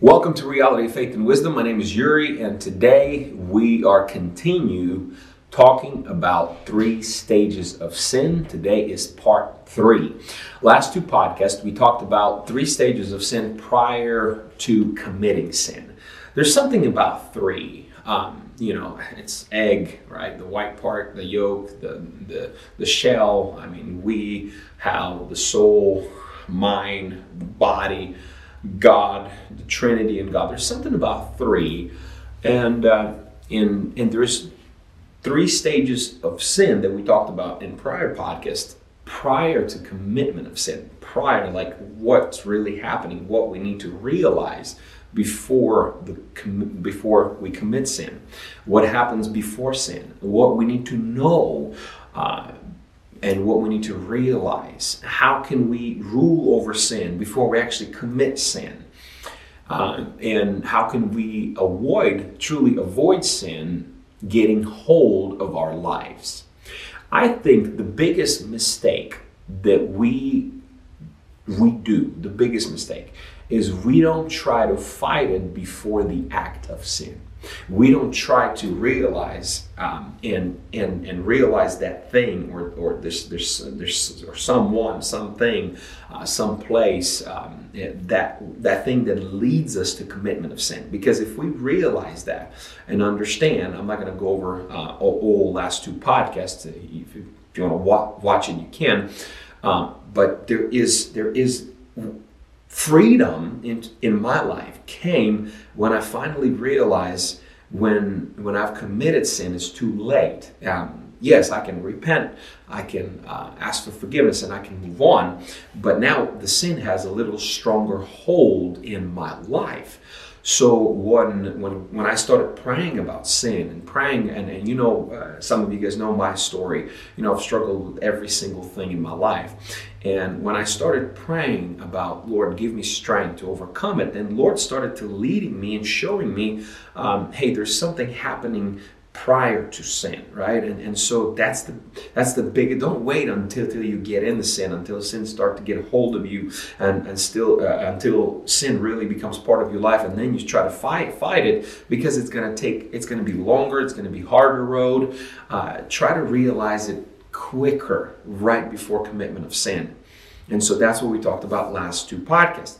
Welcome to Reality of Faith and Wisdom. My name is Yuriy, and today we are continue talking about three stages of sin. Today is part three. Last two podcasts we talked about three stages of sin prior to committing sin. There's something about three. Um, you know, it's egg, right? The white part, the yolk, the the the shell. I mean, we, how, the soul, mind, body God, the Trinity, and God. There's something about three, and uh, in and there's three stages of sin that we talked about in prior podcasts prior to commitment of sin, prior to like what's really happening, what we need to realize before the com- before we commit sin, what happens before sin, what we need to know. Uh, and what we need to realize. How can we rule over sin before we actually commit sin? Uh, and how can we avoid, truly avoid sin getting hold of our lives? I think the biggest mistake that we we do, the biggest mistake, is we don't try to fight it before the act of sin. We don't try to realize um, and, and and realize that thing or, or there's there's there's or someone something uh, some place um, that that thing that leads us to commitment of sin. Because if we realize that and understand I'm not going to go over uh, all, last two podcasts if you, if you want to wa- watch it you can um, but there is there is freedom in, in my life came when I finally realized when when I've committed sin, it's too late. Um, yes, I can repent, I can uh, ask for forgiveness, and I can move on. But now the sin has a little stronger hold in my life. So when when when I started praying about sin and praying, and, and you know, uh, some of you guys know my story. You know, I've struggled with every single thing in my life, and when I started praying about Lord, give me strength to overcome it, and Lord started to leading me and showing me, um, hey, there's something happening prior to sin, right? And, and so that's the that's the big. Don't wait until, until you get in the sin, until sin start to get a hold of you, and and still uh, until sin really becomes part of your life, and then you try to fight fight it because it's to take it's to be longer, it's to be harder road. Uh, try to realize it quicker right before commitment of sin, and so that's what we talked about last two podcasts.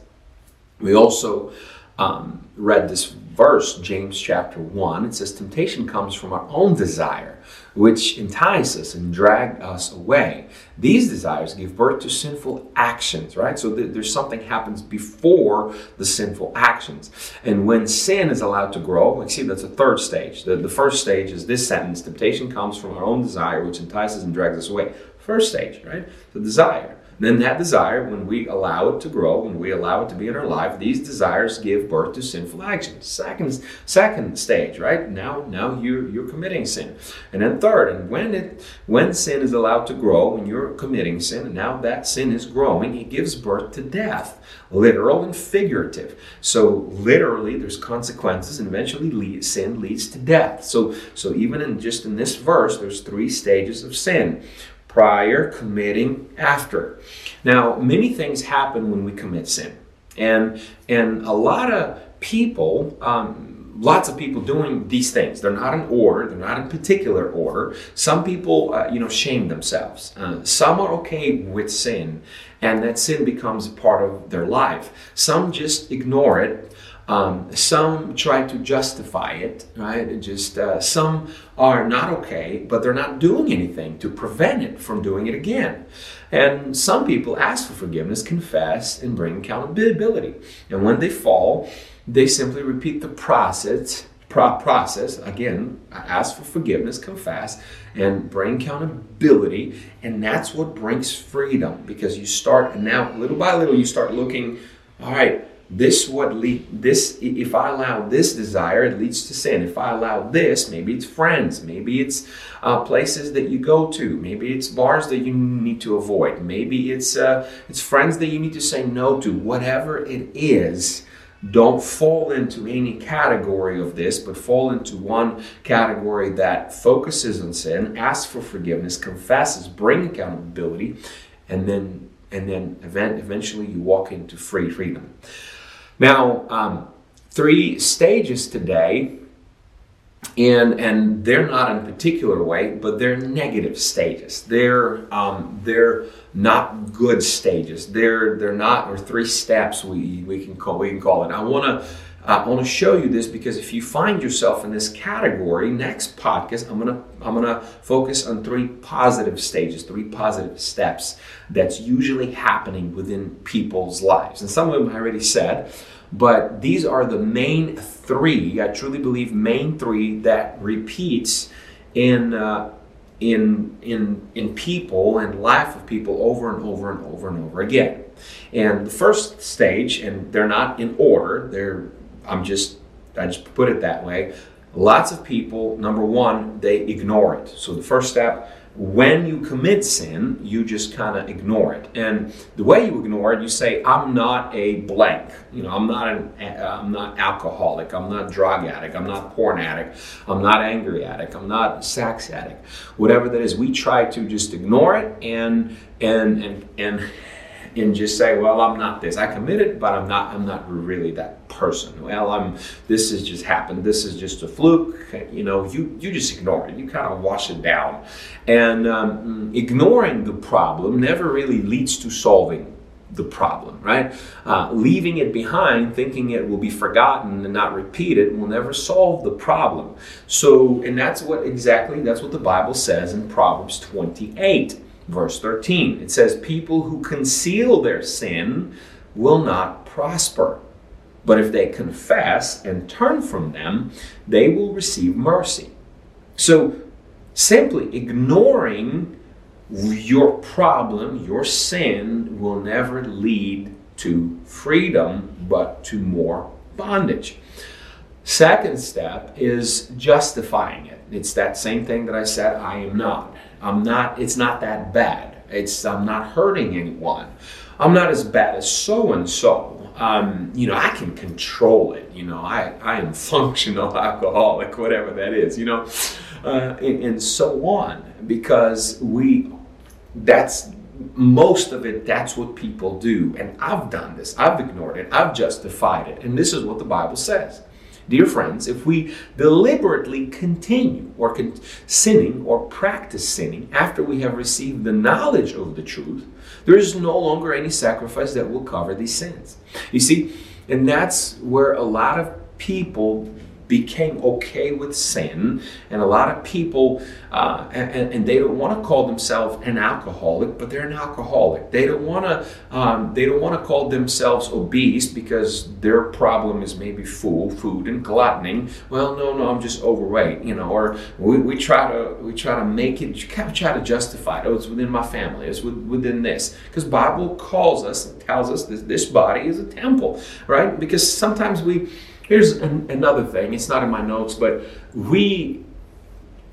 We also um, read this verse, James chapter 1. It says, Temptation comes from our own desire, which entice us and drag us away. These desires give birth to sinful actions, right? So th- there's something happens before the sinful actions. And when sin is allowed to grow, we see that's a third stage. The, the first stage is this sentence Temptation comes from our own desire, which entices and drags us away. First stage, right? The desire. Then that desire, when we allow it to grow, when we allow it to be in our life, these desires give birth to sinful actions. Second, second stage, right? Now, now you're you're committing sin. And then third, and when it when sin is allowed to grow, when you're committing sin, and now that sin is growing, it gives birth to death, literal and figurative. So literally, there's consequences, and eventually, lead, sin leads to death. So so even in just in this verse, there's three stages of sin prior, committing, after. Now, many things happen when we commit sin. And, and a lot of people, um, lots of people doing these things. They're not in order. They're not in particular order. Some people, uh, you know, shame themselves. Uh, some are okay with sin, and that sin becomes part of their life. Some just ignore it um, some try to justify it, right? just uh, some are not okay, but they're not doing anything to prevent it from doing it again. And some people ask for forgiveness, confess, and bring accountability. And when they fall, they simply repeat the process. Process again, ask for forgiveness, confess, and bring accountability, and that's what brings freedom because you start and now little by little you start looking. All right, this what lead this if i allow this desire it leads to sin if i allow this maybe it's friends maybe it's uh, places that you go to maybe it's bars that you need to avoid maybe it's uh, it's friends that you need to say no to whatever it is don't fall into any category of this, but fall into one category that focuses on sin, asks for forgiveness, confesses, bring accountability, and then and then event, eventually you walk into free freedom. Now, um, three stages today and and they're not in a particular way, but they're negative stages. They're um, they're not good stages. They're they're not or three steps we we can call we can call it. I want to. Uh, I want to show you this because if you find yourself in this category, next podcast I'm gonna I'm gonna focus on three positive stages, three positive steps that's usually happening within people's lives, and some of them I already said. But these are the main three, I truly believe, main three that repeats in. Uh, in in in people and life of people over and over and over and over again. And the first stage, and they're not in order. They're I'm just I just put it that way. Lots of people, number one, they ignore it. So the first step, when you commit sin, you just kind of ignore it. And the way you ignore it, you say, "I'm not a blank. You know, I'm not an, uh, I'm not alcoholic. I'm not drug addict. I'm not porn addict. I'm not angry addict. I'm not sex addict. Whatever that is, we try to just ignore it and and and and and just say, well, I'm not this. I committed, but I'm not. I'm not really that person. Well, I'm. This has just happened. This is just a fluke. You know, you you just ignore it. You kind of wash it down, and um, ignoring the problem never really leads to solving the problem, right? Uh, leaving it behind, thinking it will be forgotten and not repeated, will never solve the problem. So, and that's what exactly that's what the Bible says in Proverbs 28 verse 13. It says, People who conceal their sin will not prosper. But if they confess and turn from them, they will receive mercy. So, simply ignoring your problem, your sin, will never lead to freedom, but to more bondage. Second step is justifying it. It's that same thing that I said, I am not. I'm not, it's not that bad. It's, I'm not hurting anyone. I'm not as bad as so and so. You know, I can control it. You know, I, I am functional alcoholic, whatever that is, you know, uh, and, and so on. Because we, that's most of it, that's what people do. And I've done this. I've ignored it. I've justified it. And this is what the Bible says. Dear friends, if we deliberately continue or con- sinning or practice sinning after we have received the knowledge of the truth, there is no longer any sacrifice that will cover these sins. You see, and that's where a lot of people became okay with sin, and a lot of people, uh, and, and, they don't want to call themselves an alcoholic, but they're an alcoholic. They don't want to, um, they don't want to call themselves obese because their problem is maybe food, food and gluttony. Well, no, no, I'm just overweight, you know. Or we, we try to we try to make it, kind of try to justify it. Oh, it's within my family. It's within this because Bible calls us and tells us that this body is a temple, right? Because sometimes we Here's an, another thing. It's not in my notes, but we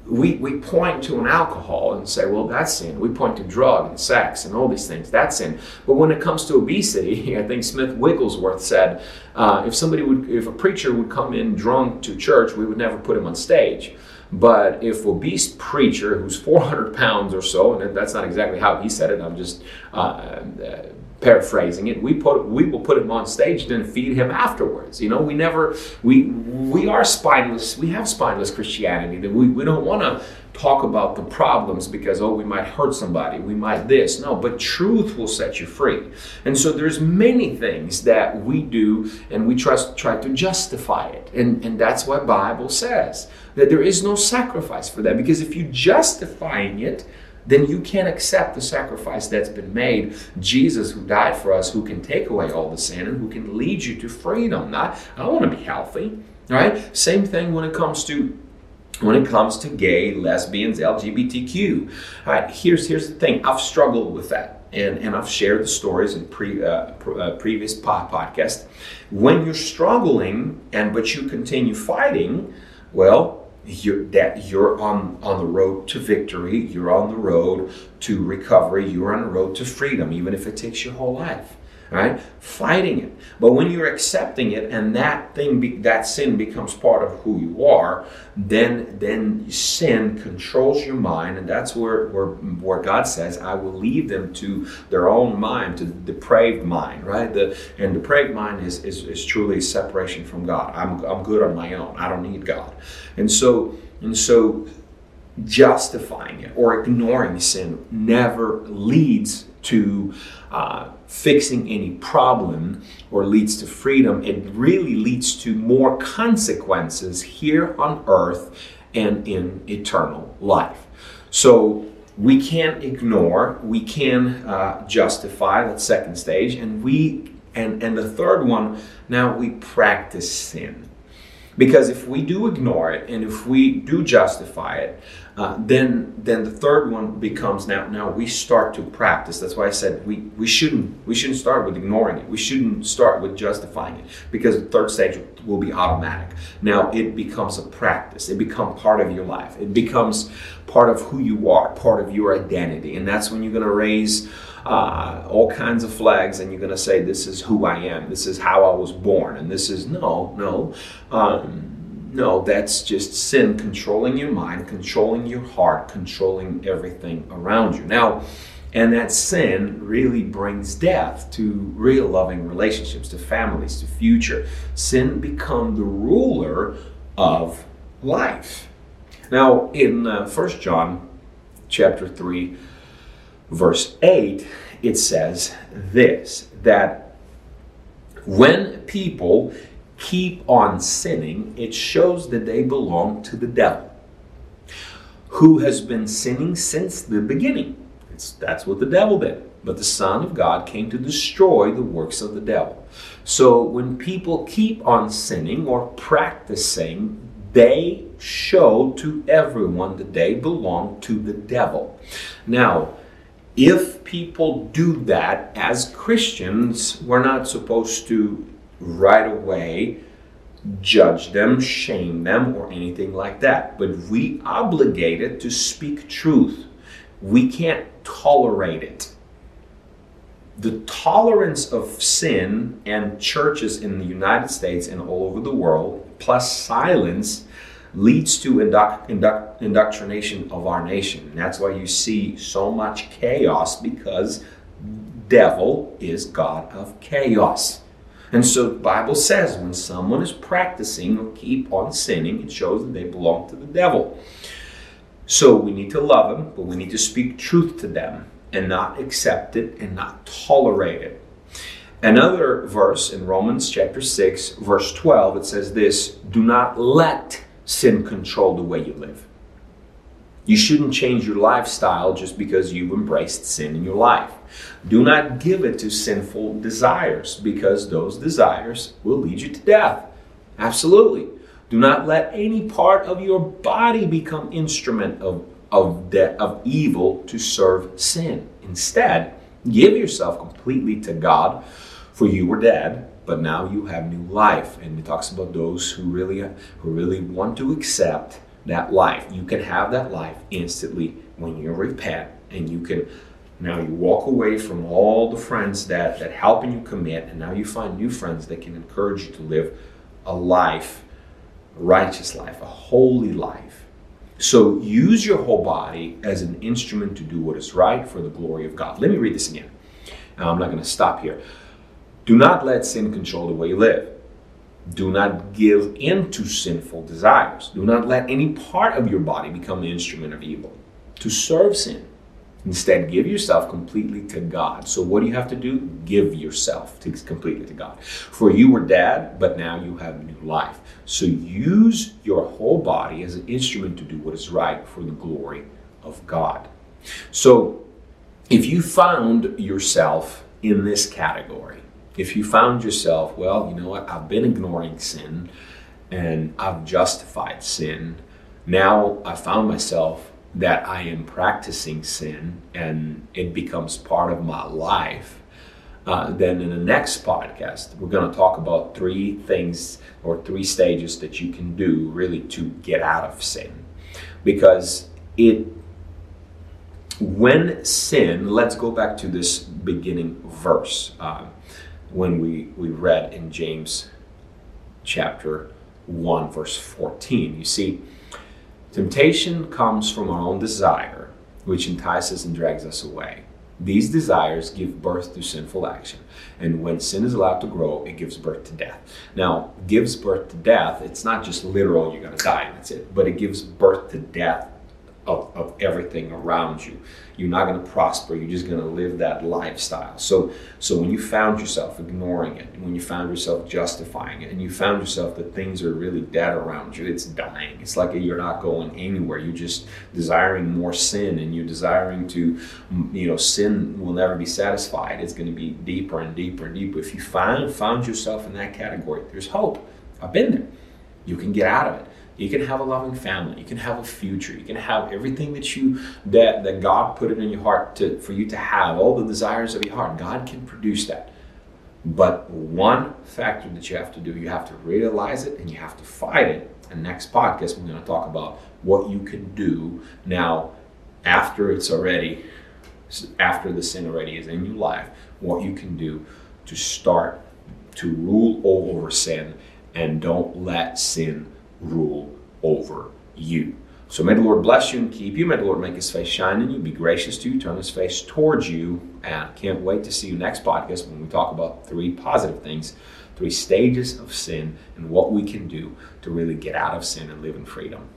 we, we point to an alcohol and say, well, that's sin. We point to drug and sex and all these things. That's sin. But when it comes to obesity, I think Smith Wigglesworth said, uh, if somebody would, if a preacher would come in drunk to church, we would never put him on stage. But if obese preacher who's 400 pounds or so, and that's not exactly how he said it, I'm just uh, uh, paraphrasing it, we put we will put him on stage and feed him afterwards. You know, we never we we are spineless. We have spineless Christianity. That we, we don't want to talk about the problems because oh we might hurt somebody we might this no but truth will set you free and so there's many things that we do and we try, try to justify it and and that's what bible says that there is no sacrifice for that because if you're justifying it then you can't accept the sacrifice that's been made. Jesus, who died for us, who can take away all the sin and who can lead you to freedom. Not, I don't want to be healthy. Right? Same thing when it comes to when it comes to gay, lesbians, LGBTQ. All right, here's here's the thing. I've struggled with that. And, and I've shared the stories in pre, uh, uh, previous podcast. When you're struggling and but you continue fighting, well, you're, that you're on, on the road to victory, you're on the road to recovery, you're on the road to freedom, even if it takes your whole life. Right? Fighting it. But when you're accepting it and that thing, be, that sin becomes part of who you are, then then sin controls your mind, and that's where where, where God says, "I will leave them to their own mind, to the depraved mind." Right? The and depraved mind is is, is truly separation from God. I'm I'm good on my own. I don't need God, and so and so justifying it or ignoring sin never leads to uh, fixing any problem or leads to freedom. It really leads to more consequences here on earth and in eternal life. So we can't ignore, we can uh, justify that second stage, and we and and the third one. Now we practice sin. Because if we do ignore it and if we do justify it, uh, then then the third one becomes now now we start to practice. That's why I said we, we shouldn't we shouldn't start with ignoring it. We shouldn't start with justifying it because the third stage will be automatic. Now it becomes a practice. It becomes part of your life. It becomes part of who you are, part of your identity, and that's when you're going to raise uh, all kinds of flags and you're going to say, This is who I am, this is how I was born, and this is no, no. Um, no, that's just sin controlling your mind, controlling your heart, controlling everything around you. Now, and that sin really brings death to real loving relationships, to families, to future. Sin become the ruler of life. Now, in uh, 1 John chapter 3, verse 8, it says this that when people keep on sinning, it shows that they belong to the devil, who has been sinning since the beginning. It's, that's what the devil did. But the Son of God came to destroy the works of the devil. So when people keep on sinning or practicing, they show to everyone that they belong to the devil. Now, if people do that as Christians, we're not supposed to right away judge them, shame them, or anything like that. But we obligated to speak truth. We can't tolerate it. The tolerance of sin and churches in the United States and all over the world, plus silence, leads to indoctrination of our nation. And that's why you see so much chaos because devil is God of chaos. And so the Bible says when someone is practicing or keep on sinning, it shows that they belong to the devil. So we need to love them, but we need to speak truth to them and not accept it and not tolerate it. Another verse in Romans chapter 6, verse 12, it says this Do not let sin control the way you live. You shouldn't change your lifestyle just because you've embraced sin in your life. Do not give it to sinful desires because those desires will lead you to death. Absolutely. Do not let any part of your body become instrument of, of, de- of evil to serve sin. Instead, give yourself completely to God, for you were dead, but now you have new life. And it talks about those who really who really want to accept that life. You can have that life instantly when you repent and you can now you walk away from all the friends that, that helping you commit, and now you find new friends that can encourage you to live a life, a righteous life, a holy life. So use your whole body as an instrument to do what is right for the glory of God. Let me read this again. Now, I'm not going to stop here. Do not let sin control the way you live. Do not give in to sinful desires. Do not let any part of your body become an instrument of evil to serve sin. Instead, give yourself completely to God. So, what do you have to do? Give yourself to, completely to God. For you were dead, but now you have new life. So, use your whole body as an instrument to do what is right for the glory of God. So, if you found yourself in this category, if you found yourself, well, you know what, I've been ignoring sin and I've justified sin. Now I found myself that I am practicing sin and it becomes part of my life. Uh, then in the next podcast, we're going to talk about three things or three stages that you can do really to get out of sin. Because it when sin, let's go back to this beginning verse um, when we, we read in James chapter 1, verse 14. You see, temptation comes from our own desire, which entices and drags us away. These desires give birth to sinful action. And when sin is allowed to grow, it gives birth to death. Now, gives birth to death, it's not just literal, you're going to die and that's it, but it gives birth to death of, of everything around you. You're not going to prosper. You're just going to live that lifestyle. So, so when you found yourself ignoring it, when you found yourself justifying it, and you found yourself that things are really dead around you, it's dying. It's like you're not going anywhere. You're just desiring more sin, and you're desiring to, you know, sin will never be satisfied. It's going to be deeper and deeper and deeper. If you find found yourself in that category, there's hope. I've been there. You can get out of it. You can have a loving family. You can have a future. You can have everything that you that that God put it in your heart to for you to have. All the desires of your heart. God can produce that. But one factor that you have to do, you have to realize it and you have to fight it. And next podcast, we're going to talk about what you can do now after it's already after the sin already is in your life. What you can do to start to rule over sin and don't let sin rule over you. So may the Lord bless you and keep you. May the Lord make his face shine in you, be gracious to you, turn his face towards you. And can't wait to see you next podcast when we talk about three positive things, three stages of sin, and what we can do to really get out of sin and live in freedom.